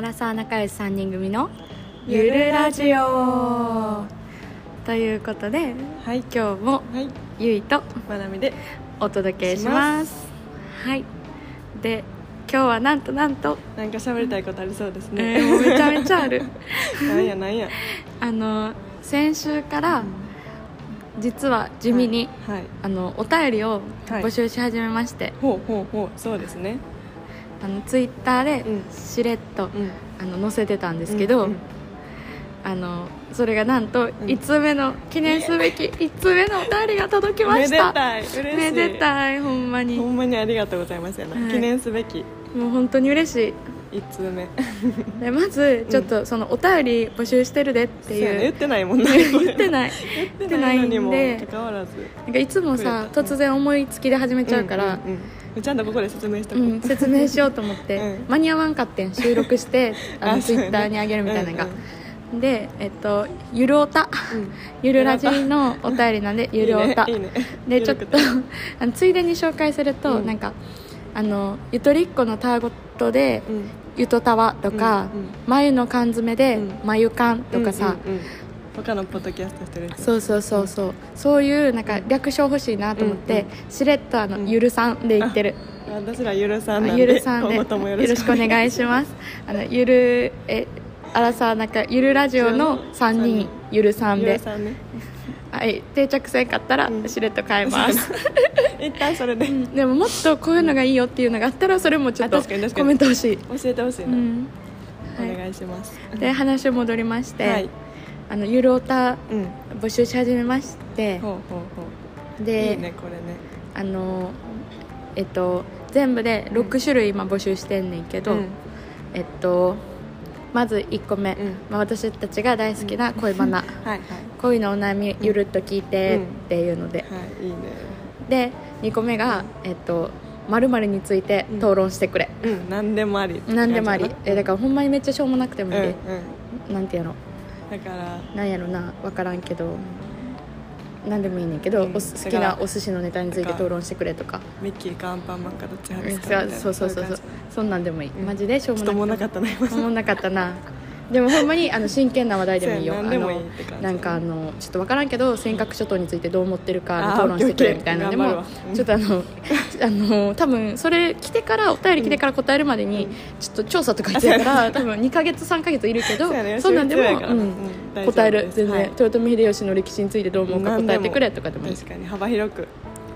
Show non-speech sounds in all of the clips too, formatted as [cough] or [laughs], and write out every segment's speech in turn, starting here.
アラサー仲良し3人組のゆるラジオ。ということではい。今日もはい。ゆいとまなみで。お届けします。はい。で今日はなんとなんと、なんか喋りたいことありそうですえね、ーもうめちゃめちゃある。なんやなんや。[laughs] あの先週から実は地味に、はい。あのお便りをはい。募集し始めまして、ほうほうほう。そうですねあのツイッターでうん。しれっと、うん。あの載せてたんですけど、あのそれがなんとん。1通目の記念すべき1通目のお便りが届きまめでしたたい。嬉しい。めでたいほんまに。ほもんまにありがとうございますはい。記念すべき。う本当に嬉し一通目。でまずちょっとそのお便り募集してるでっていう、言ってないもんな [laughs] 言ってない。言ってない。のにもかかわらずなんかいつもさ突然思いつきで始めちゃうから、んんうん。ちゃんとここで説明しとこう、うん、説明しようと思って、うん間に合わんかってん収録してああのツイッターにあげるみたいなのが、うんでえっとゆるおたうんゆるラジのお便りなんでゆるおたねねでちょっとあのついでに紹介すると、うんなんかあのゆとりっ子のたわごとでうん「ゆとたわ」とかうんうん「眉の缶詰」でうん「眉缶」とかさ、うんうんうん。他のポッドキャストしてる人。そうそうそうそう。そういうなんか略称欲しいなと思って、しれっとあの、うん。ゆるさんで言ってる。私らゆるさんゆるさんで。よろしくお願いします。あのゆるえアラサーなんかゆるラジオの3人。ゆるさんで。ねはい。定着せんかったらうん。しれっと変えます、[laughs] 一旦それで。うん。でももっとこういうのがいいよっていうのがあったらそれもちょっとコメント欲しい、教えてほしいな、うん。おは願いします。い、で話戻りまして、はい。あのゆるおたうん。募集し始めましてほうほうほう。でいいねこれね。あのえっと全部で6種類今募集してんねんけど、うん。えっとまず1個目、うん。まあ、私たちが大好きな恋バナ、[laughs] はいはい恋のお悩みゆるっと聞いてうんっていうので、はいいいね。で2個目がえっと〇〇について討論してくれ、うん何でもあり何でもあり。えだからほんまにめっちゃしょうもなくてもいい。うんうん。で、なんていうの？だからなんやろな分からんけど、何でもいいねんけど、うん。好きなお寿司のネタについて討論してくれとか、ミッキーかアンパンマンかどっちうん派ですか？そうそうそうそうそんなんでもいい、うん。マジでしょうもなかったな今。しょうもなかったなでもほんまにあの真剣な話題でもいいよ。あのなんかあのちょっと分からんけど尖閣諸島についてどう思ってるか討論してくれみたいなのでもちょっとあの [laughs] あの多分それ来てからお便り来てから答えるまでにうん。ちょっと調査とか言ってるから多分2か月3か月いるけどそんなんでも、答える。全然、はい。豊臣秀吉の歴史についてどう思うか答えてくれとかでもいい。確かに。幅広く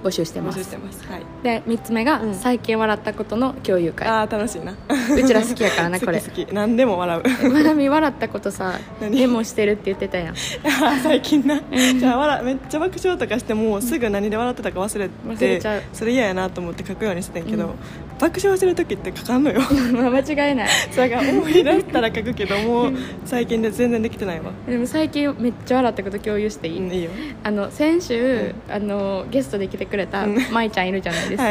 募集してます。募集してます。はい。で3つ目が、うん。最近笑ったことの共有会。ああ楽しいな。うちら好きやからな [laughs] これ。好き何でも笑う。まなみ笑ったことさ [laughs] 何？メモしてるって言ってたやん。[laughs] 最近な。じゃあ笑めっちゃ爆笑とかしてもすぐ何で笑ってたか忘れて忘れちゃう。それ嫌やなと思って書くようにしてんけど、うん。爆笑する時って書かんのよ。まあ間違いない。それが思い出したら書くけどもう最近で全然できてないわ。でも最近めっちゃ笑ったこと共有していい、うんいいよ。あの先週、あのゲストで来てくれたうん。舞ちゃんいるじゃないですか、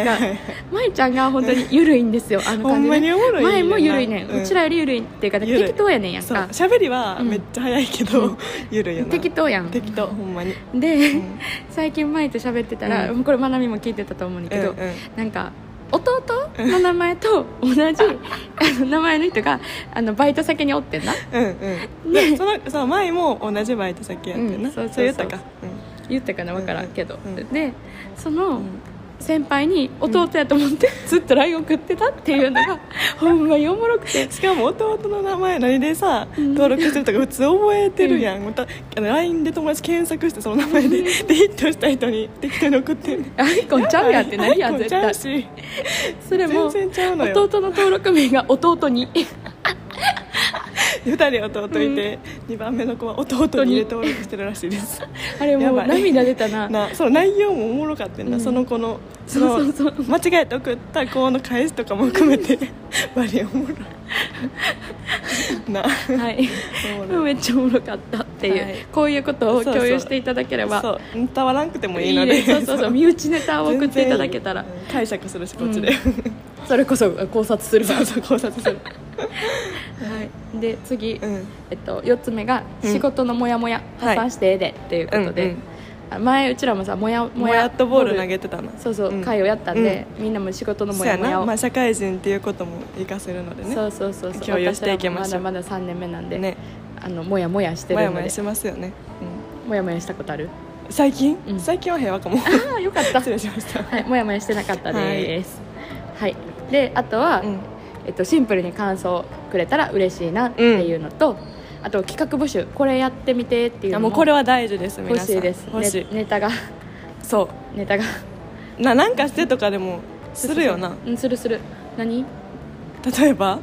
舞ちゃんが本当にゆるいんですよあの感じ、ね、ほんまにおもろいよな前もゆるいね。ん、うん。うちらよりゆるいっていうか適当やねんやんか。喋りはうん。めっちゃ早いけど、ゆるいよな。適当やん。適当ほんまに。で、ん。最近舞と喋ってたら、これまなみも聞いてたと思うんだけど、うんうん。なんか弟の名前と同じ [laughs] あの名前の人があのバイト先におってんな。うんうん。でそのそう前も同じバイト先やってんな、うんそうそうそう。言ったか、言ったかな分からんけど、でその、うん。先輩に弟やと思って [laughs] ずっと LINE 送ってたっていうのが [laughs] ほんまにおもろくて。しかも弟の名前何でさ登録してるとか普通覚えてるやん、またあの LINE で友達検索してその名前ででヒットした人に適当に送って。んねんアイコンちゃうやんって何や絶対。それも弟の登録名が弟に2人弟いて、2番目の子は弟に入れ登録してるらしいです。[laughs] あれもう涙出たな。[laughs] なその内容もおもろかったんな、うん。その子の [laughs] そそのうそうそう。間違えて送った子の返しとかも含めてバリおもろい。な。はい。めっちゃおもろかったっていう、はい。こういうことを共有していただければ。そう伝わらんくてもいいいいのでねそうそう。そう。身内ネタを送っていただけたら。解釈するしこっちで、うん。それこそ考察する。わそうそう [laughs] 考察する。はい、で次、うん。えっと、4つ目が「うん。仕事のモヤモヤ。はい。破産してええで」っていうことで、うんうん。あ前うちらもさもやもやっとボール投げてたなそうそう、ん。会をやったんで、みんなも仕事のもやもやを、まあ、社会人っていうことも活かせるのでね。そうそうそうそう。共有していきましょう。まだまだ3年目なんで、ねあのもやもやしてるので。もやもやしますよね、もやもやしたことある？うん、最近、うん。最近は平和かも。ああよかった。失礼しました。はい、もやもやしてなかったです。はい、で、あとは、うん。えっと、シンプルに感想くれたら嬉しいなっていうのと。あと企画募集、これやってみてっていいうやのももうこれは大事です皆さん。欲しいです。欲しい、ねネタが、そネタが。うななんかしてとかでもするよな。うん、するする。何？例えば？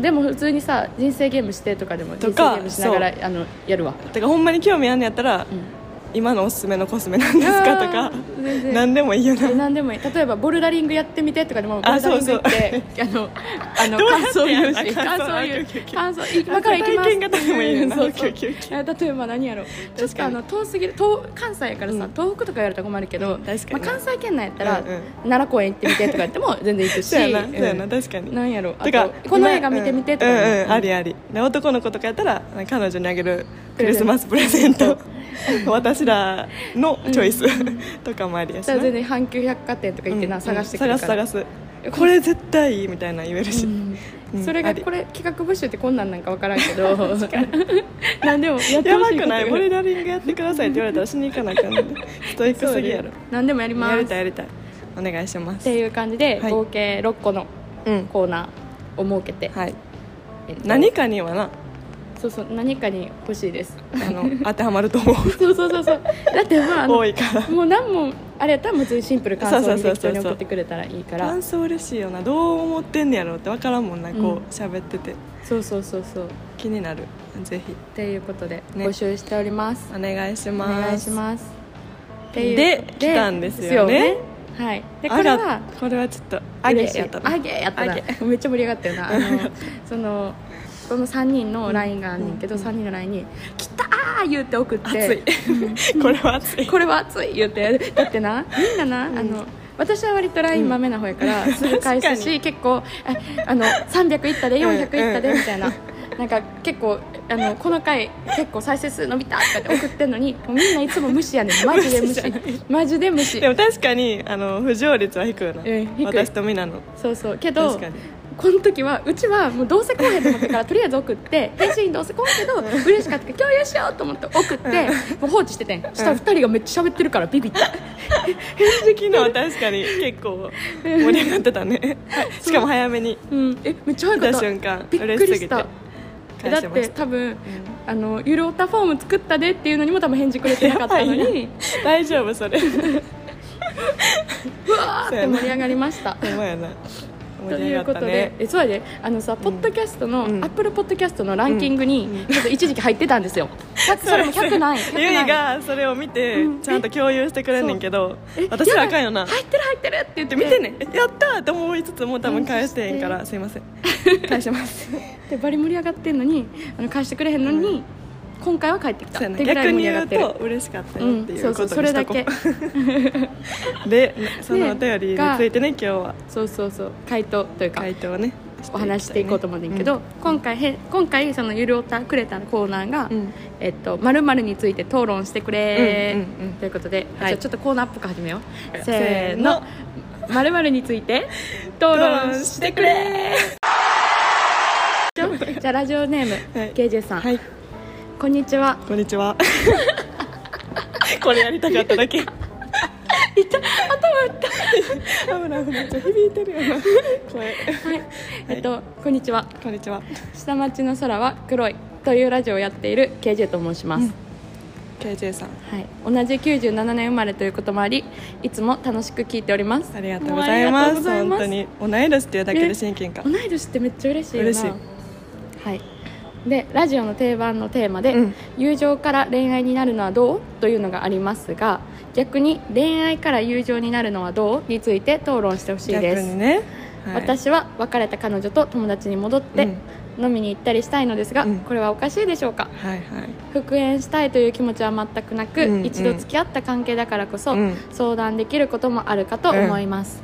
でも、普通にさ、人生ゲームしてとかでも、人生ゲームしながら、あの、やるわ。てかほんまに興味あんのやったら、うん今のおすすめのコスメなんですかとか何でもいいよな。え何でもいい。例えばボルダリングやってみてとかでもボあルダリング行ってあのあの？感想言うし。感想言う。感想今から行きます。体験型でもいいよな。例えば何やろちょっとあの遠すぎる遠関西やからさ、うん。東北とか言われたら困るけど、関西圏内やったら、奈良公園行ってみてとか言っても全然行くし。そうやなそうやなうん確かに。なんやろあてかとこの映画見てみてとかありあり。で男の子とかやったら彼女にあげるクリスマスプレゼント [laughs] 私らのチョイス、[laughs] とかもありやしな。そしたら全然阪急百貨店とか行ってな、うん。探してくるから、探す探す。これ絶対いいみたいな言えるし、それがこれ企画募集ってこんなんなんか分からんけど。何 [laughs] でもやってやばくないボルダリングやってくださいって言われたらしに行かなあかんので。ストイックすぎやろ。何でもやります。やりたいやりたい。お願いしまっすていう感じで、はい。合計6個のうん。コーナーを設けて、はい。えっと。何かにはなそうそう何かに欲しいです。あの当てはまると思う。[laughs] そうそうそうそう。だってまああの多いから。もう何もあれやったら別にシンプル感想にそうそうそうそう。適当に送ってくれたらいいから。感想嬉しいよな。どう思ってんねやろうって分からんもんなこう喋ってて。そうそうそうそう。っ気になる。ぜひ。ていうことでね。募集しております、お願いしおます。願いします。っていうで来たんですよね。はい。でこあられはこれはちょっとあげ嬉しい。やったな。あげやったな。あげめっちゃ盛り上がったよな。あの [laughs] そのこの3人の LINE があんねんけど、うん。3人の LINE に「来たー!」言って送って。熱い。これは熱い。これは熱い言って。だってなみんなな、あの私は割と LINE 豆な方やから、すぐ返すし結構ああの300いったで400いったでうんみたいな、なんか結構あのこの回結構再生数伸びたとかって送ってんのにもうみんないつも無視やねん。マジで無視。マジで無視。でも確かにあの浮上率は低いな、うん低い。私とみなの。そうそう。けどこの時はうちはもうどうせ来へんと思ってからとりあえず送って [laughs] 返信どうせ来んけど嬉しかったから共有しようと思って送ってもう放置しててん。したら2人がめっちゃ喋ってるからビビった [laughs] 返事機能は確かに結構盛り上がってたね。しかも早めにうん。えめっちゃ早来かった。た瞬間びっく嬉しすぎてりした。えだって多分あのゆるおたフォーム作ったでっていうのにも多分返事くれてなかったのに。大丈夫それ。[laughs] うわーって盛り上がりました。ほんまやなということで、ね。えそうやであのさ、ポッドキャストの、うん。アップルポッドキャストのランキングに、うんうん。ちょっと一時期入ってたんですよ。[laughs] 100それも100ない [laughs] 100ゆない。いがそれを見てうん。ちゃんと共有してくれんねんけどえ私らあかんよな。入ってる入ってるって言って見てね。えやったーって思いつつもう多分返してへんからすいません。返します。[laughs] でバリ盛り上がってんのにあの返してくれへんのに、今回は帰ってきた。ってぐらい逆に言う盛り上がってる。と嬉しかったよっていうことにしとこそれうで [laughs] そのお便りにがついてね今日は。そうそうそう回答というか、回答をね。お話していこうと思うんだけど、今回へ今回そのゆるおたくれたコーナーが、うん。えっとまるまるについて討論してくれ、ということで、はい。じゃあちょっとコーナーっぽく始めよう。せせーの。まるまるについて討論してくれ。じゃあラジオネーム、はい。KJ さん、はいこんにちは。こんにちは。[laughs] これやりたかっただけ。頭打っ。た危ない危ない。ちょ響いてるよな。声はい、えっと、こんにちは。こんにちは。下町の空は黒いというラジオをやっている KJ と申します、KJ さん。はい、同じ97年生まれということもありいつも楽しく聞いております。ありがとうございます。本当に。同い年っていうだけで親近感。同い年ってめっちゃ嬉しい嬉しい。はいでラジオの定番のテーマで、うん。友情から恋愛になるのはどう？というのがありますが逆に恋愛から友情になるのはどう？について討論してほしいです、逆にね、はい、私は別れた彼女と友達に戻って、飲みに行ったりしたいのですが、うん。これはおかしいでしょうか？はいはい。復縁したいという気持ちは全くなく、うんうん一度付き合った関係だからこそ、うん相談できることもあるかと思います、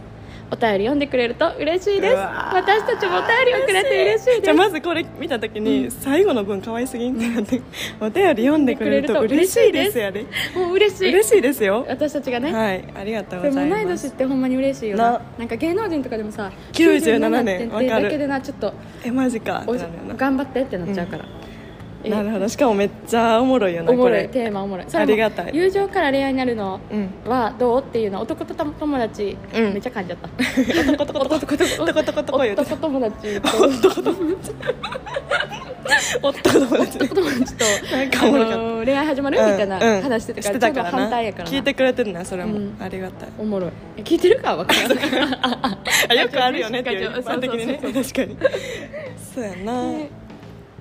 お便り読んでくれると嬉しいです。私たちもお便りをくれて嬉しいです。じゃあまずこれ見た時に、最後の文可愛すぎんってなって、お便り読んでくれると嬉しいです。やで。もう嬉しい。嬉しいですよ。私たちがね、はいありがとうでもございます。同い年ってほんまに嬉しいよな。な。なんか芸能人とかでもさ97年ってだけでなちょっとえマジか頑張ってってなっちゃうから、えなるほど。しかもめっちゃおもろいよなおもろいこれ。テーマおもろい。ありがたい。友情から恋愛になるのうん。はどう？っていうのは男と友達、うん。めっちゃ噛んじゃった。男とこと男と男とことこ言うて男友達と男と夫友達男友達となんかおもろかったあの恋愛始まるみたいな話してたから,、反対やからな聞いてくれてるなそれも、うんありがたいおもろいえ聞いてるか分からんあよくあるよねっていう一般的にね確かにそうやな、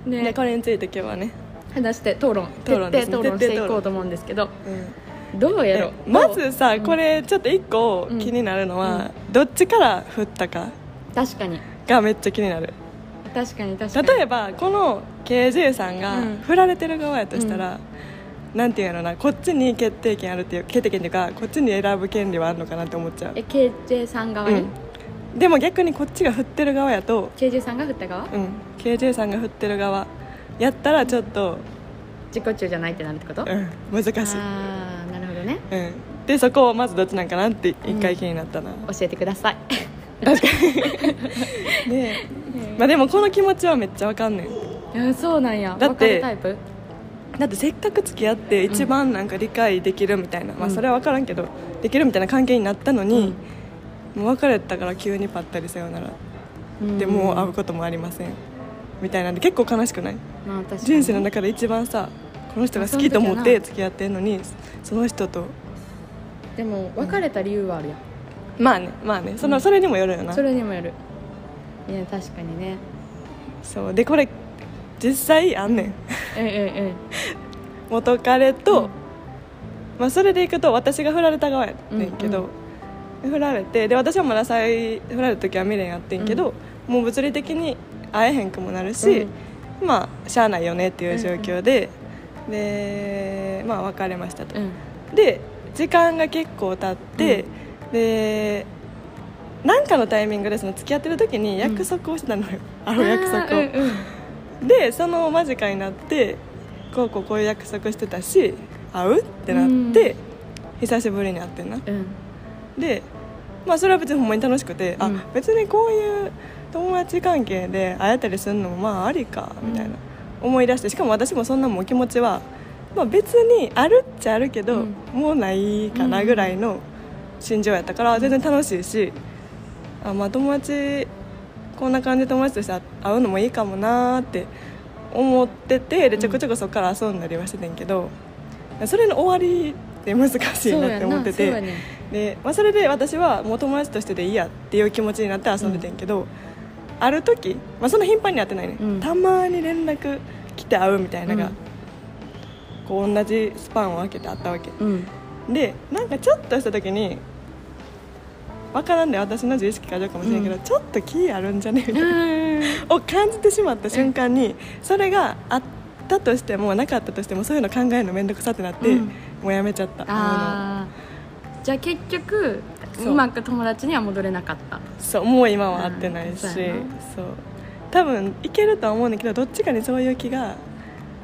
ね。でこれについて今日はね、話して討論討論徹底討論していこうと思うんですけどうんどうやろう？えまずさ、う？ん。これちょっと一個うん気になるのは、どっちから振ったか。確かに。がめっちゃ気になる。確かに確かに。例えばこの KJ さんがうん。振られてる側やとしたら、なんていうのな？こっちに決定権あるっていう決定権っていうかこっちに選ぶ権利はあるのかなって思っちゃう。え KJ さん側に、うんでも逆にこっちが振ってる側やと、KJ さんが振った側？うん、KJ さんが振ってる側。やったらちょっと、自己中じゃないってなるってこと、うん、難しい、ああなるほどね。うん、でそこをまずどっちなんかなって一回気になったな、教えてください。確かに。で,、まあ、でもこの気持ちはめっちゃわかんねん。いやそうなんや。だってだってせっかく付き合って一番なんか理解できるみたいな、まあうん。それは分からんけどできるみたいな関係になったのに、もう別れたから急にパッタリさよなら、でもう会うこともありません。みたいなんで結構悲しくない？まあ人生の中で一番さこの人が好きと思って付き合ってんのにその人と。でも別れた理由はあるやん、まあねまあね。その、うん。それにもよるよな。それにもよる。いや確かにね。そう。でこれ実際あんねん。えええ [laughs] 元彼と、うん。まあ、それでいくと私が振られた側やねんけど、振られてで私はまだ再振られた時は未練やってんけど、もう物理的に会えへんくもなるし、まあしゃあないよねっていう状況で、でまあ別れましたと、えうん。で時間が結構経って、でなんかのタイミングでその付き合ってる時に約束をしてたのよ、[laughs] ある約束を、うんうん。でその間近になってこうこうこういう約束してたし会うってなって、久しぶりに会ってんな。うんでまあそれは別にほんまに楽しくて、うん。あ別にこういう友達関係で会えたりするのもまあありかみたいな、思い出してしかも私もそんなもん気持ちは、まあ、別にあるっちゃあるけど、うん。もうないかなぐらいの心情やったから全然楽しいし、あまあ友達こんな感じで友達として会うのもいいかもなーって思っててでちょこちょこそこから遊んだりはしててんけど、それの終わりって難しいなって思ってて。そねで、まあ、それで私はもう友達としてでいいやっていう気持ちになって遊んでてんけど、ある時、まあ、そんな頻繁に会ってないね、うん。たまに連絡来て会うみたいなのが、うん。こう同じスパンを空けてあったわけ。うん。でなんかちょっとした時に分からんで私の自意識過剰かもしれんけど、うん。ちょっと気あるんじゃね？みうたいな、ん。を感じてしまった瞬間にそれがあったとしてもなかったとしてもそういうの考えるの面倒くさってなって、うんもうやめちゃった。あー。じゃあ結局そう。うまく友達には戻れなかった。そうもう今は会ってないし、うんそうやな。そう。多分いけるとは思うんだけどどっちかにそういう気が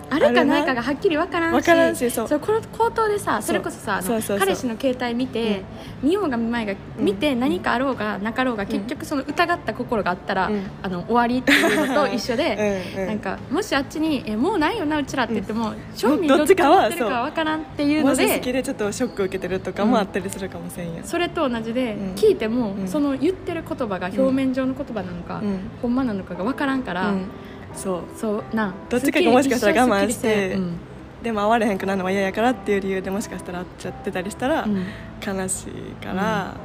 あるかなないかがはっきり分からんし分からんしそう。この口頭でさそれこそさ彼氏の携帯見て、見ようが見まいがうん。見て何かあろうがなかろうが、結局その疑った心があったら、うん。あの終わりっていうのと一緒で [laughs] うんうん。なんかもしあっちにえ「もうないよなうちら」って言っても、正味どっちかは分からんっていうものでし好きでちょっとショック受けてるとかもあったりするかもしれんや、それと同じで、うん。聞いても、うん。その言ってる言葉が表面上の言葉なのか、うん。ほんまなのかが分からんから、うんそう。そうなどっちかがもしかしたら我慢してうん。でも会われへんくなるのは嫌やからっていう理由でもしかしたら会っちゃってたりしたらうん。悲しいから、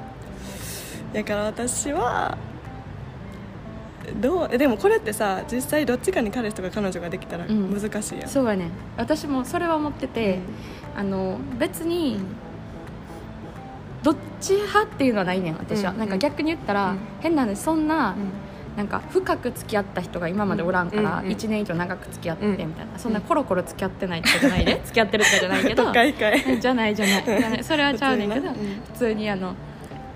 だから私はどうえでもこれってさ実際どっちかに彼氏とか彼女ができたらうん。難しいやん、そうやね。私もそれは思ってて、あの別にどっち派っていうのはないねん私は、うん。なんか逆に言ったら、うん。変なんですそんな、うんなんか深く付き合った人が今までおらんから、うんうん1年以上長く付き合ってうんみたいな、そんなコロコロ付き合ってないとかじゃないで。付き合ってるとかじゃないけど。じゃない。じゃないじゃない。それはちゃうねんけど普通にあの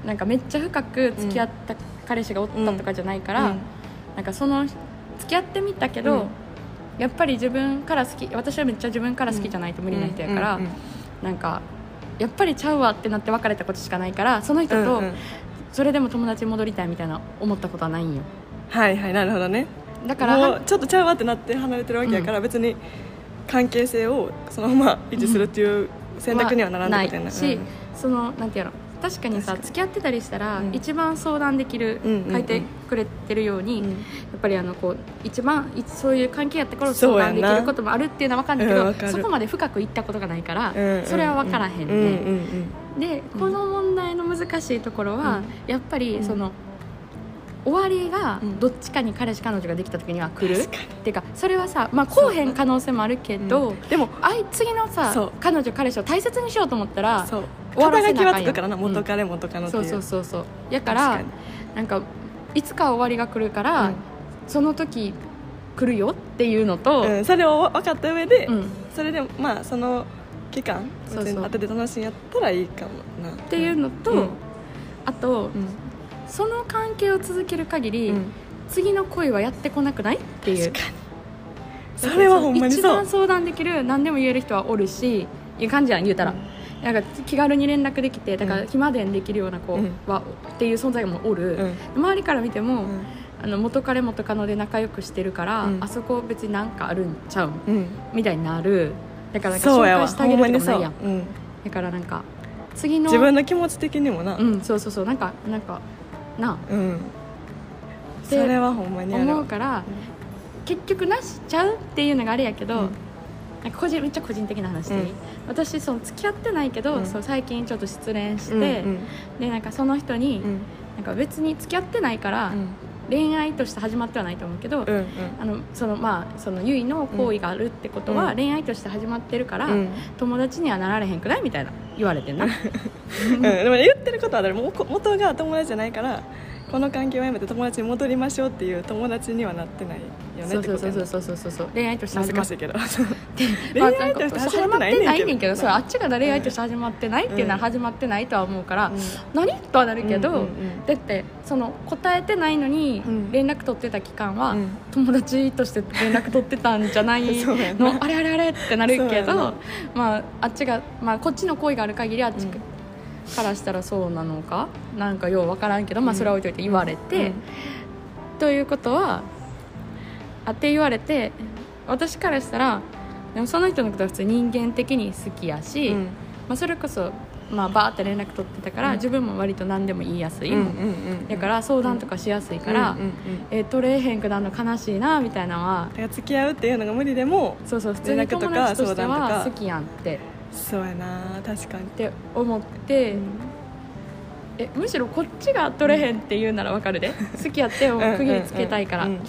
なんかめっちゃ深く付き合った彼氏がおったとかじゃないから、うん。なんかその付き合ってみたけど、うん。やっぱり自分から好き私はめっちゃ自分から好きじゃないと無理な人やから、なんかやっぱりちゃうわってなって別れたことしかないからその人とそれでも友達に戻りたいみたいな思ったことはないんよはいはいなるほどね。だからもうちょっとちゃうわってなって離れてるわけやから、別に関係性をそのまま維持するっていう選択にはならないことやな。ないし、そのなんていうの？確かにさ付き合ってたりしたら、うん。一番相談できる、書いてくれてるように、うん。やっぱりあのこう一番いそういう関係やった頃相談できることもあるっていうのは分かるんだけど、そこまで深くいったことがないから、それは分からへんね、でこの問題の難しいところは、やっぱりその、終わりがうん。どっちかに彼氏彼女ができた時には来る、っていうかそれはさまあこうへん可能性もあるけど、うん。でもあい次のさ彼女彼氏を大切にしようと思ったらそう。肩書きはつくからな元彼元カノっていう。うそそうそうそう。やからなんかいつか終わりが来るから、うん。その時来るよっていうのと、うん、それを分かった上で、うん。それでまあその期間そうそう。当てて楽しいんやったらいいかもな。っっていうのと、うん。あと、うんその関係を続ける限り、うん。次の恋はやってこなくない？っていう。それはほんまに一そう。番相談できる何でも言える人はおるしいう感じやん言うたら、なんか気軽に連絡できてだからうん暇でできるような子うんは、っていう存在もおる、うん。周りから見ても、うん。あの元彼元カノで仲良くしてるから、うん。あそこ別になんかあるんちゃう？んうん。みたいになる。だから紹介してあげるとかもないやん。うん、だからなんか次の自分の気持ち的にもな。うんそうそうそう。なんかなんかな。うん。それはほんまにあるわ。思うから、結局なしちゃうっていうのがあれやけど、うん。なんか個人めっちゃ個人的な話でいい、うん。私その付き合ってないけど、うん。そう最近ちょっと失恋して、うんうん。でなんかその人に、うん。なんか別に付き合ってないから、うん恋愛として始まってはないと思うけど、うんあのそのまあそのゆいの行為があるってことは、うん。恋愛として始まってるから、うん。友達にはなられへんくないみたいな言われてんな。[laughs] うん、でも言ってることは元が友達じゃないからこの関係をやめて友達に戻りましょうっていう友達にはなってないよねそうってことやなそうそうそうそうそうそう恋愛として始まっ難しいけど。て恋愛として始まってないねんけど。そうあっちが恋愛として始まってないっていうのは始まってないとは思うから、うん。何とはなるけど、うんうんうん。だってその答えてないのにうん。連絡取ってた期間は、うん。友達として連絡取ってたんじゃない？のあれあれあれってなるけどまああっちが、まあ、こっちの恋がある限りあっちうん。からしたらそうなのか？なんかよう分からんけど、まあ、それは置いといて言われて、うん。ということはあって言われて私からしたらでもその人のことは普通に人間的に好きやし、うん。まあ、それこそ、まあ、バーって連絡取ってたから、うん。自分も割と何でも言いやすい、だから相談とかしやすいから、うんうんうん。えー取れへんくなるの悲しいなみたいなのは付き合うっていうのが無理でもそうそう普通に連絡とか友達として相談とかは好きやんって。そうやな。確かに。って思って、えむしろこっちが取れへんって言うならわかるで。[laughs] 好きやっても区切りつけたいから、うんうんうん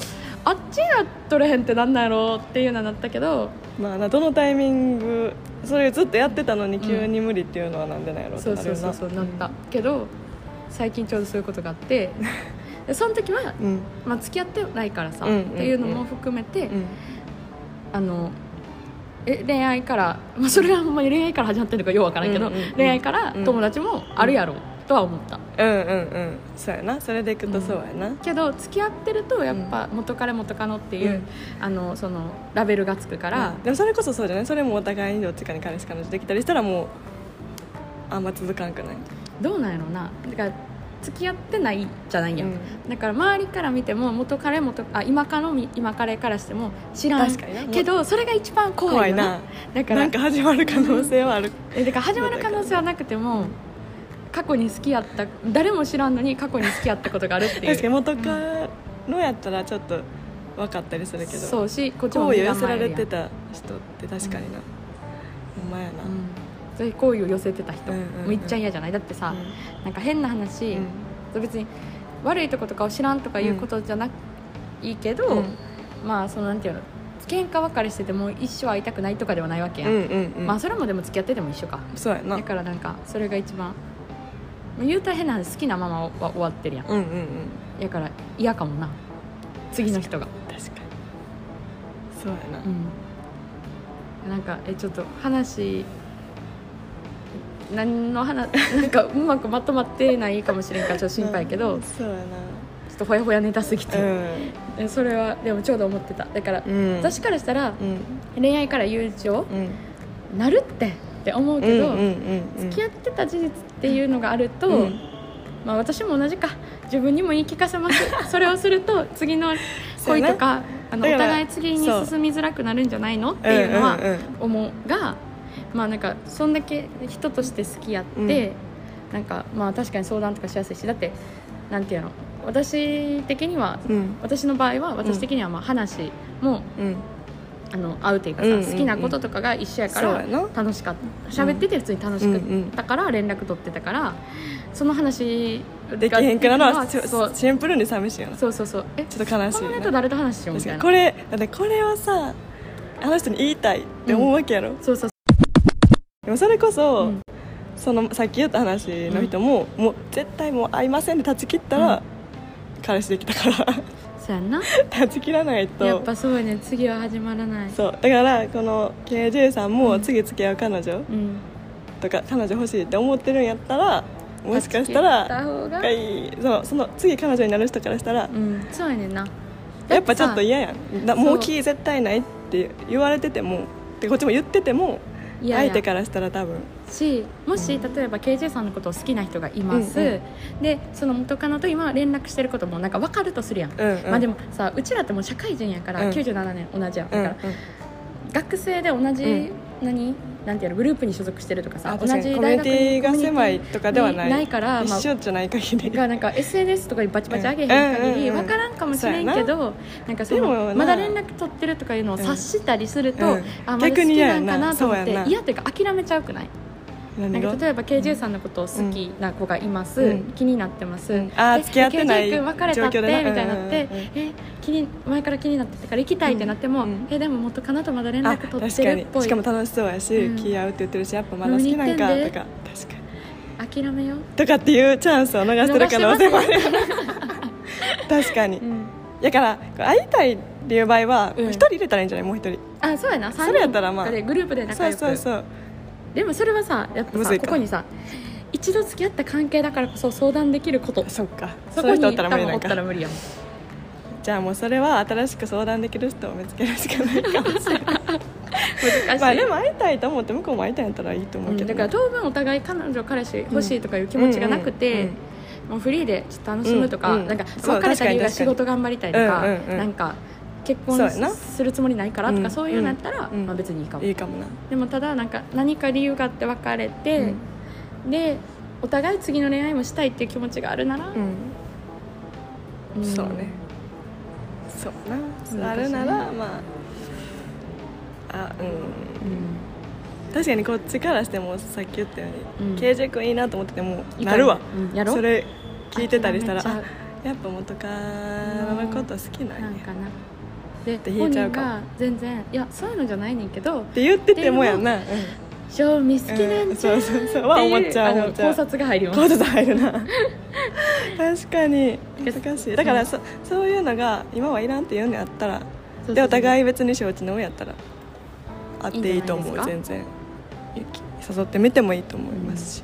あっちが取れへんってなんなんやろっていうのはなったけどまあなどのタイミングそれずっとやってたのに急に無理っていうのはなんでなんやろってなるよな。そうそうそうなったけど最近ちょうどそういうことがあってで [laughs] その時は、うん。まあ、付き合ってないからさ、うんっていうのも含めて、うん。あのえ恋愛から、まあ、それはほんまに恋愛から始まってるのかようわからんけど、うんうんうん。恋愛から友達もあるやろうとは思った、うんうんうん。そうやな。それでいくとそうやな、けど付き合ってるとやっぱ元彼元カノっていう、うん。あのそのラベルがつくから、でもそれこそそうじゃない？それもお互いにどっちかに彼氏彼女できたりしたらもうあんま続かんくない？どうなんやろな。だから付き合ってないじゃないやん、うん。だから周りから見ても元彼元あ今かのみ今彼からしても知らん。確かにな。けどそれが一番怖いよな。だからなんか始まる可能性はある。えだから始まる可能性はなくても過去に好きやった誰も知らんのに過去に好きやったことがあるっていう。確かに元カノやったらちょっと分かったりするけどそうしこっちも好意を身寄せられてた人って確かにな、ほんまやな、うん。そういう好意を寄せてた人、うんうんうん。もういっちゃん嫌じゃない？だってさ、なんか変な話、うん。別に悪いとことかを知らんとかいうことじゃないけど、うん。まあそのなんていうの喧嘩別れしてても一生会いたくないとかではないわけやん、うんうんうん。まあそれもでも付き合ってても一緒か。そうやな。だからなんかそれが一番まあ言うたら変な話好きなままは終わってるやん。うんうんうん。だから嫌かもな。次の人が。確かに。そうやな、うん。なんかえちょっと話何の話 [laughs] なんかうまくまとまってないかもしれんからちょっと心配やけど、うんそうやちょっとほやほやネタすぎて、なでそれはでもちょうど思ってた。だから、うん、うん、私からしたらうん。恋愛から友情うん。なるってって思うけど、うんうんうん付き合ってた事実っていうのがあると、うん。まあ、私も同じか。自分にも言い聞かせます。[laughs] それをすると次の恋とかあのお互い次に進みづらくなるんじゃないの？っていうのはうん。うんうん思うがまあなんかそんだけ人として好きやって、なんかまあ確かに相談とかしやすいし。だってなんていうの？私的にはうん。私の場合は私的にはまあ話も、うんあの会うっていうかさ、うんうんうん。好きなこととかが一緒やからそうやな。楽しかった。喋ってて普通に楽しかった。から連絡取ってたからその話ができへんくなるのはそうシンプルに寂しいよな。そうそうそう。えちょっと悲しいこのネなタ誰と話しようみたいな。これだってこれをさあの人に言いたいって思うわけやろ、そうそう。でもそれこそ、うん。そのさっき言った話の人も、もう絶対もう会いませんで断ち切ったら、うん。彼氏できたからそうやんな。断ち切らないと。やっぱそうやね。次は始まらない。そう。だからこの KJ さんうん。も次付き合う彼女。うん。とか彼女欲しいって思ってるんやったらもしかしたら方がいいそうその次彼女になる人からしたらうん。そうやねんな。やっぱちょっと嫌嫌やん。なもう気絶対ないって言われててもでこっちも言っててもや。相手からしたら多分。しもし例えば KJ さんのことを好きな人がいます、うんうん。でその元カノと今連絡してることもなんか分かるとするやん、うんうん。まあでもさうちらってもう社会人やから、うん。97年同じやん。だうんから、学生で同じ、うん。何？なんていうのグループに所属してるとかさあ同確かにコミュニじ大学ティが狭いとかではない。ないから、まあ一緒じゃない限り。がなんか SNS とかにバチバチ上げへん限り分からんかもしれんけどな。んかそのまだ連絡取ってるとかいうのを察したりすると、うん。あまだ好きなんなかなと思って嫌というか諦めちゃうくない？なんか例えば KJ さんのことを好きな子がいます、うん。気になってます、うん。あ付き合ってない君別れたって？み状況でな。たいになって、え気に前から気になってたから行きたいってなっても、うんうん。えでも元カノとまだ連あ絡取ってるっぽい。しかも楽しそうやし、うん。気合うって言ってるしやっぱまだ好きなんかとか。確かに。諦めよう、とかっていうチャンスを逃してる可能性もある確かに。うん。だから会いたいっていう場合はうん。一人入れたらいいんじゃない？もう一人。あそうやな。3それやったらまあ。グループで仲そう良くそうそうでもそれはさやっぱさここにさ一度付き合った関係だからこそ相談できること。そっか。そこにおったら無理多分おなんかったら無理やもん。じゃあもうそれは新しく相談できる人を見つけるしかないかもしれない [laughs] 難しい、まあでも会いたいと思って向こうも会いたいんやったらいいと思うけど、うんだから当分お互い彼女彼氏欲しいとかいう気持ちがなくて、うんうん。うんもうフリーでちょっと楽しむとか、うんうん。なんかそう別れた理由が仕事頑張りたいとか、うんうんうん。なんか結婚するつもりないからとか、うん。そういうのやったら、うん。まあ、別にいいかも、いいかもな。でもただなんか何か理由があって別れて、でお互い次の恋愛もしたいっていう気持ちがあるなら、そうね。そうな。あるならまああうん。うん。確かにこっちからしてもさっき言ったように、うん。KJ 君いいなと思っててもなるわ、うん。やろそれ聞いてたりしたらあやっぱ元カノのこと好きなんや。っなんかなで本人が全然いやそういうのじゃないねんけどて言っててもやんな、うん賞味好きなんちゃううんそうそうそう。は思っちゃう考察が入ります。コードと入るな。[laughs] 確かに。難しい。だからそそういうのが今はいらんって言うんであったらでお互い別に承知の上やったら会っていいと思う全然。誘ってみてもいいと思いますし、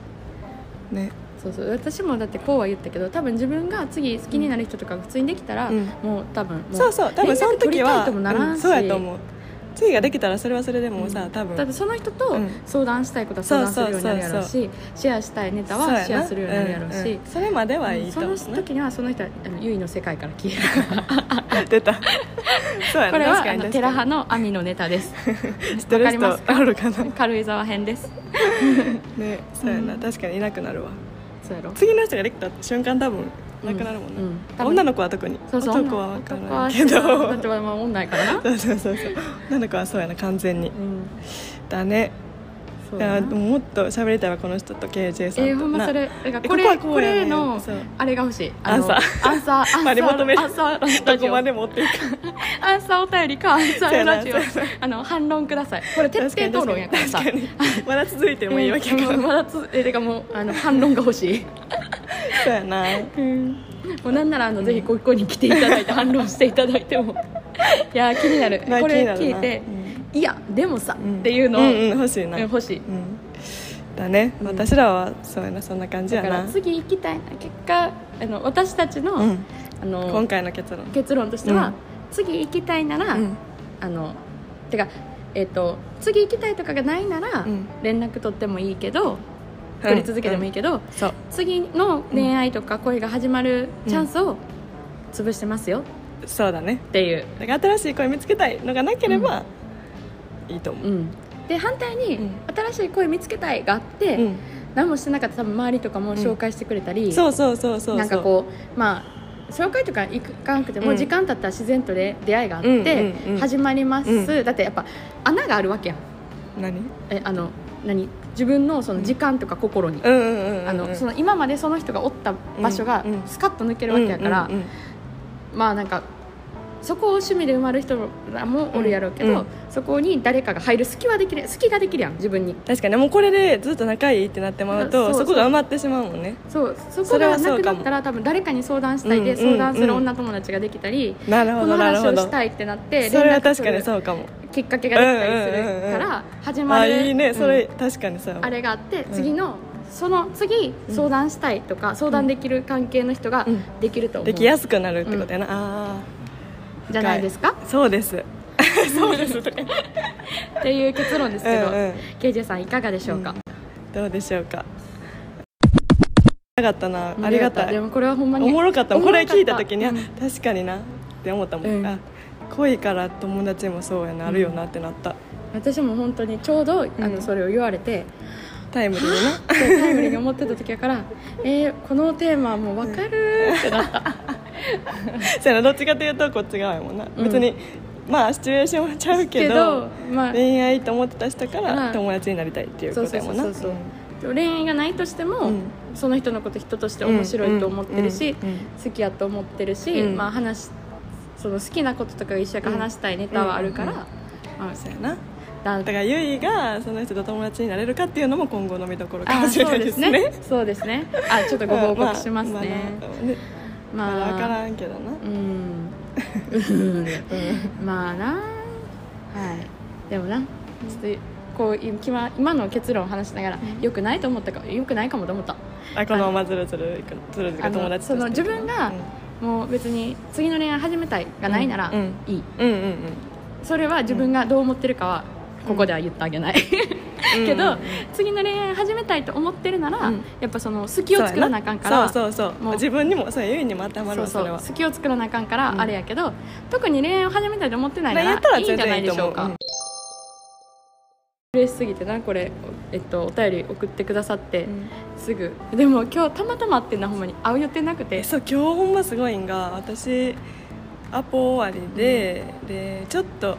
ねそうそう。私もだってこうは言ったけど多分自分が次好きになる人とかが普通にできたら、うん。もう多分もそうそう。多分その時はうんし。そうやと思う。次ができたらそれはそれでもうさ、多分。だってその人とうん。相談したいことは相談するようになるやろうしシェアしたいネタはシェアするようになるやろうし、んんそれまではいいとその思うな時にはその人はゆいの世界から消える。[laughs] 出た。そうやな。これはあのテラ派の網のネタです。[laughs] 知ってる人あるかな。軽井沢編です。[laughs] ねそうやな、うん。確かにいなくなるわそうやろ。次の人ができた瞬間多分なくなるもんな、うん。うん女の子は特に。そうそう。男は分からんけど。だってまあ女やからな、[laughs] そうそうそうそう。女の子はそうやな完全に。うん、だねそうやな。いやでももっと喋りたいわこの人と KJ さんと。えー、ほんまなそれこれこれのあれが欲しい。アンサー。アンサー [laughs] アンサーまで求める。アンサー。ラどこまで持って。いくアンサーお便りかアンサーラジオ。あの反論ください。これ徹底討論やからさ。[laughs] まだ続いてもいいわけかうんまだつ [laughs] えてかもうあの反論が欲しい。そうやな。もうなんならあの、ぜひここに来ていただいて反論していただいても。いやー気になる。これまあ気になるな。聞いて、いやでもさ、うん。っていうのを、うんうん欲しいな。うん欲しい。うん。だね、うん。私らはそうやなそんな感じだからやな次行きたい。な結果あの私たちの,、うん。あの今回の結論。結論としては、うん。次行きたいなら、うん。あのてかえっ、と次行きたいとかがないなら、うん。連絡取ってもいいけど取り続けてもいいけど、次の恋愛とか恋が始まるチャンスを潰してますよ。そうだね。っていう、だから新しい恋見つけたいのがなければ、いいと思う、うん、で反対に、うん。新しい恋見つけたいがあって、うん。何もしてなかったら多分周りとかも紹介してくれたり、そうそうそうそうなんかこうまあ紹介とか行かなくても、うん。時間経ったら自然とで出会いがあって、始まります、うん。だってやっぱ穴があるわけやん。う何？えあの何？自分のその時間とか心に、今までその人がおった場所がスカッと抜けるわけやから、まあなんかそこを趣味で埋まる人らもおるやろうけど、うん。うんそこに誰かが入る隙はできる隙ができるやん自分に。確かに。もうこれでずっと仲いいってなってまうとそこが埋まってしまうもんね。そう。そこがなくなったら多分誰かに相談したいで、うんうんうん。相談する女友達ができたり、なるほこのどなるほど。話をしたいってなってそれは確かにそうかも。きっかけができたりするから始まあるいいね。それ、うん確かにそう。あれがあってん。次の、その次うん。相談したいとか、相談できる関係の人がうん。できると思う、できやすくなるってことやな、あじゃないですか？あそうです。[laughs] そうですとか。っていう結論ですけど、うんうん。KJ さんいかがでしょうか、どうでしょうか？なかったな。ありがたい。でもこれはほんまにおもろかった。これ聞いた時に、うん。あ確かにな。って思ったもん、うん。あ恋から友達もそうやな、あるよなってなった。私も本当にちょうどあのうん。それを言われて、タイムリーになそうタイムリーに思ってた時やからえー、このテーマはもう分かるってなった [laughs] [laughs] そうやなどっちかというとこっち側やもんな、うん。別にまあシチュエーションはちゃうけどまあ恋愛と思ってた人かまあら友達になりたいっていうことやもんな。恋愛がないとしても、うん。その人のこと人として面白いと思ってるし、うん。うん。好きやと思ってるし、うん。まあ話その好きなこととか一緒に話したいネタはあるから、うん。まあそうやな。だだからゆいがその人と友達になれるかっていうのも今後の見どころかあもしれないですね。そうですね。あちょっとご報告しますね、まあまあまあまあ分からんけどな。うん。まあな。はい。でもなちょっとこう今今の結論を話しながら、よくないと思ったかよくないかもと思った。あこのままずるずるずるずる友達その自分がもう別に次の恋愛始めたいがないならうん。いい、うん。うん。うん。それは自分がどう思ってるかはここでは言ってあげない、けど、うん。うんうん次の恋愛始めたいと思ってるなら、うん。やっぱその隙を作らなあかんからそうそうそう。もう。自分にもそうゆいにも当てはまるそうそう。わそれは。隙を作らなあかんからうん。あれやけど、特に恋愛を始めたいと思ってないなららいいんじゃないでしょう。か、嬉しすぎてなこれ、えっと、お便り送ってくださって、うん。すぐ。でも今日たまたま会ってんなほんまに会う予定なくて。えそう今日ほんますごいんが私アポ終わりで、でちょっと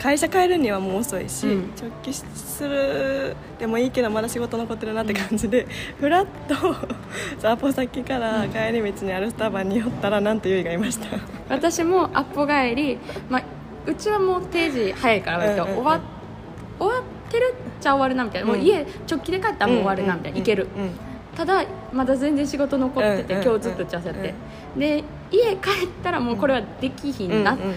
会社帰るにはもう遅いし、うん。直帰するでもいいけどまだ仕事残ってるなって感じで、[laughs] ふらっと [laughs] アポ先から帰り道にあるスタバに寄ったらなんとゆいがいました。[laughs] 私もアッポ帰り、まあ、うちはもう定時早いから割とうんうんうん。終わ終わってるっちゃ終わるなみたいな、もううん家直帰で帰ったらもう終わるなみたいな、いけるうんうん。ただまだ全然仕事残ってて、うんうん今日ずっと打ち合わせやって、で家帰ったらもうこれはできひんな、うんうんうん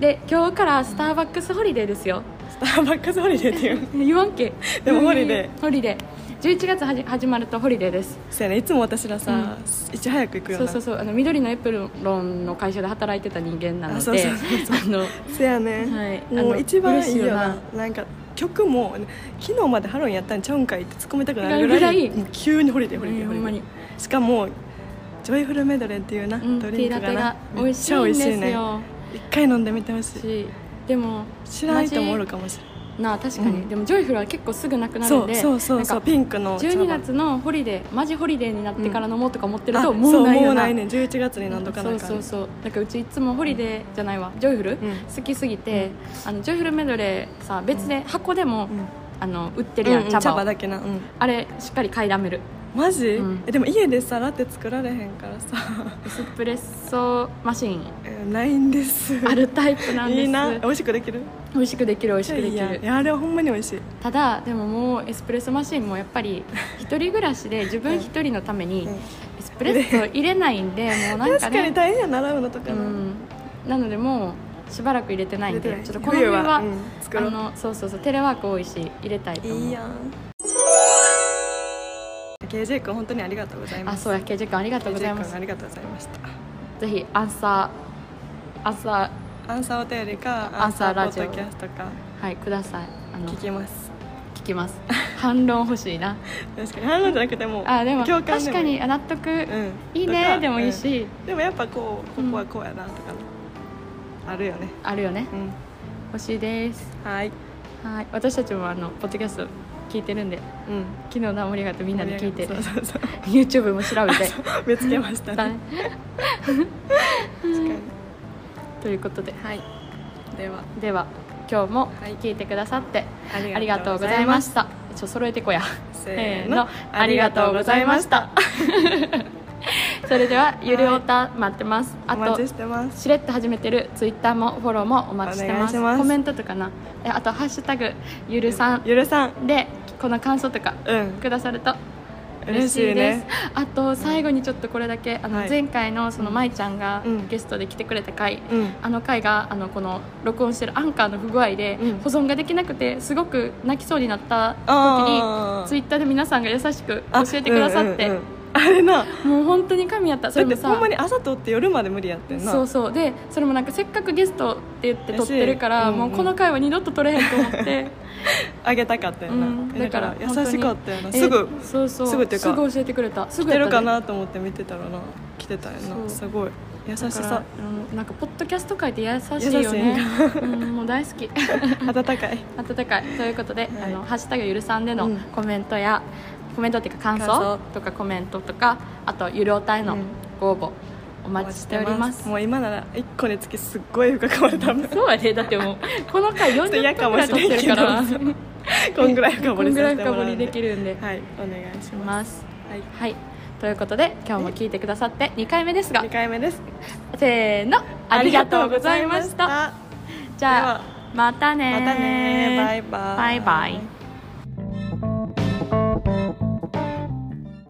で今日からスターバックスホリデーですよ。スターバックスホリデーっていう。[laughs] 言わんけ。でもホリデー。ホリデー。11月はじ始まるとホリデーです。そうやね。いつも私らさ、いち早く行くよな。そうそうそう。あの緑のエプロンの会社で働いてた人間なのあそうでそうそう。[laughs] あのせやね、はい。もう一番いいよよな。ななんか曲も昨日までハロウィンやったんちゃうんかいって突っ込みたくなるぐらいぐらい。もう急にホリデーホリデーホリデーしかもジョイフルメドレーっていうな、うんドリンクがな。美味しいんですよ一回飲んでみてほしい。しでも知らない人もおるかもしれなあ確かに、うん。でもジョイフルは結構すぐなくなないるんでそうそうそうそうなんかピンクの茶葉。12月のホリデーマジホリデーになってから飲もうとか思ってると、あもうないそうもよなうないね。11月に飲んどかなそうあかんそうそうだからうちいつもホリデーじゃないわ。ジョイフル、ん。好きすぎて、あのジョイフルメドレーさ別で箱でも、うん。あの売ってるやん、うんうん。茶葉だけな、うん、あれしっかり買いだめるマジ、うん。えでも家でさラテ作られへんからさ。エスプレッソマシン。えないんです。あるタイプなんです。いいな。美味しくできる？美味しくできる美味しくできいやいるやあれはほんまに美味しい。ただでももうエスプレッソマシンもやっぱり一人暮らしで自分一人のためにうん。エスプレッソ入れないんでもうなんか確かにね大変や習うのとかな、うん。なのでもうしばらく入れてないんでちょっとこの冬はうんあのそうそうそうテレワーク多いし入れたいと思う。いいやん KJ 君本当にありがとうございます。あそうや KJ 君ありがとうございます君ありがとうございました。ぜひアンサーアンサアンサーお便りかアンサーラジオ。ポッドキャストか。ーはいください。あの聞きます。聞きます。反論欲しいな。[laughs] 確かに反論じゃなくてもあでも確かにあ納得、うん。いいねでもいいし、うん。でもやっぱこうここはこうやなとか、あるよね。あるよね。うん。欲しいです。はい。はい。私たちもあのポッドキャスト聞いてるんでうん。昨日の盛り上がってみんなで聞いてそうそうそう。[laughs] YouTube も調べて。見つけましたはい。ね確かに。ということで。はい。では。では今日もはい。聞いてくださってあありがとうございました。ちょ揃えてこや。せせーーののありがとうございました。[laughs] それではゆるおた待ってます、あとお待ちしれっと始めてるツイッターもフォローもお待ちしてます。コメントとかな。えあと「ハッシュタグゆるさん。ゆるさん」でこの感想とかうん。くださると嬉嬉しいです。あと最後にちょっとこれだけあのはい。前回のその舞ちゃんがうん。ゲストで来てくれた回、うん。あの回があのこの録音してるアンカーの不具合でうん。保存ができなくてすごく泣きそうになった時あー。にツイッターで皆さんが優しく教えてくださって、あ,、うんうんうんあれな。もう本当に神やった。それもさ。てほんまに朝撮って夜まで無理やってんな。そうそう。でそれもなんかせっかくゲストって言って撮ってるから、うんうん。もうこの回は二度と撮れへんと思って、[laughs] あげたかったよな、うん。だから優しかったよな。えすぐそうそう。すぐっていうかすぐ教えてくれた。す来てぐやったで。るかなと思って見てたらな。来てたよな。すごい。優しさ。うんなんかポッドキャスト界って優しいよね。優うん、もう大好き。[laughs] 温かい。[laughs] 温かい。ということで「はい。あのハッシュタグゆるさん」でのうん。コメントや、コメントっていうか感想とかコメントとかあとゆるおたへのうん。ご応募お待ちしております,、もう今なら1個につきすっごい深くまれた。分 [laughs] そうやでだってもうこの回 [laughs] っと嫌40かも分ぐらい撮ってるから。こんぐらい深掘りこんぐらいさせてもらうん深掘りできるんで、はいお願いしまます。すはい。はい。ということで今日も聞いてくださって2回目ですが。2回目です。せーの。ありがとうございました。じゃあまたねまたねバイバイ。バイバイ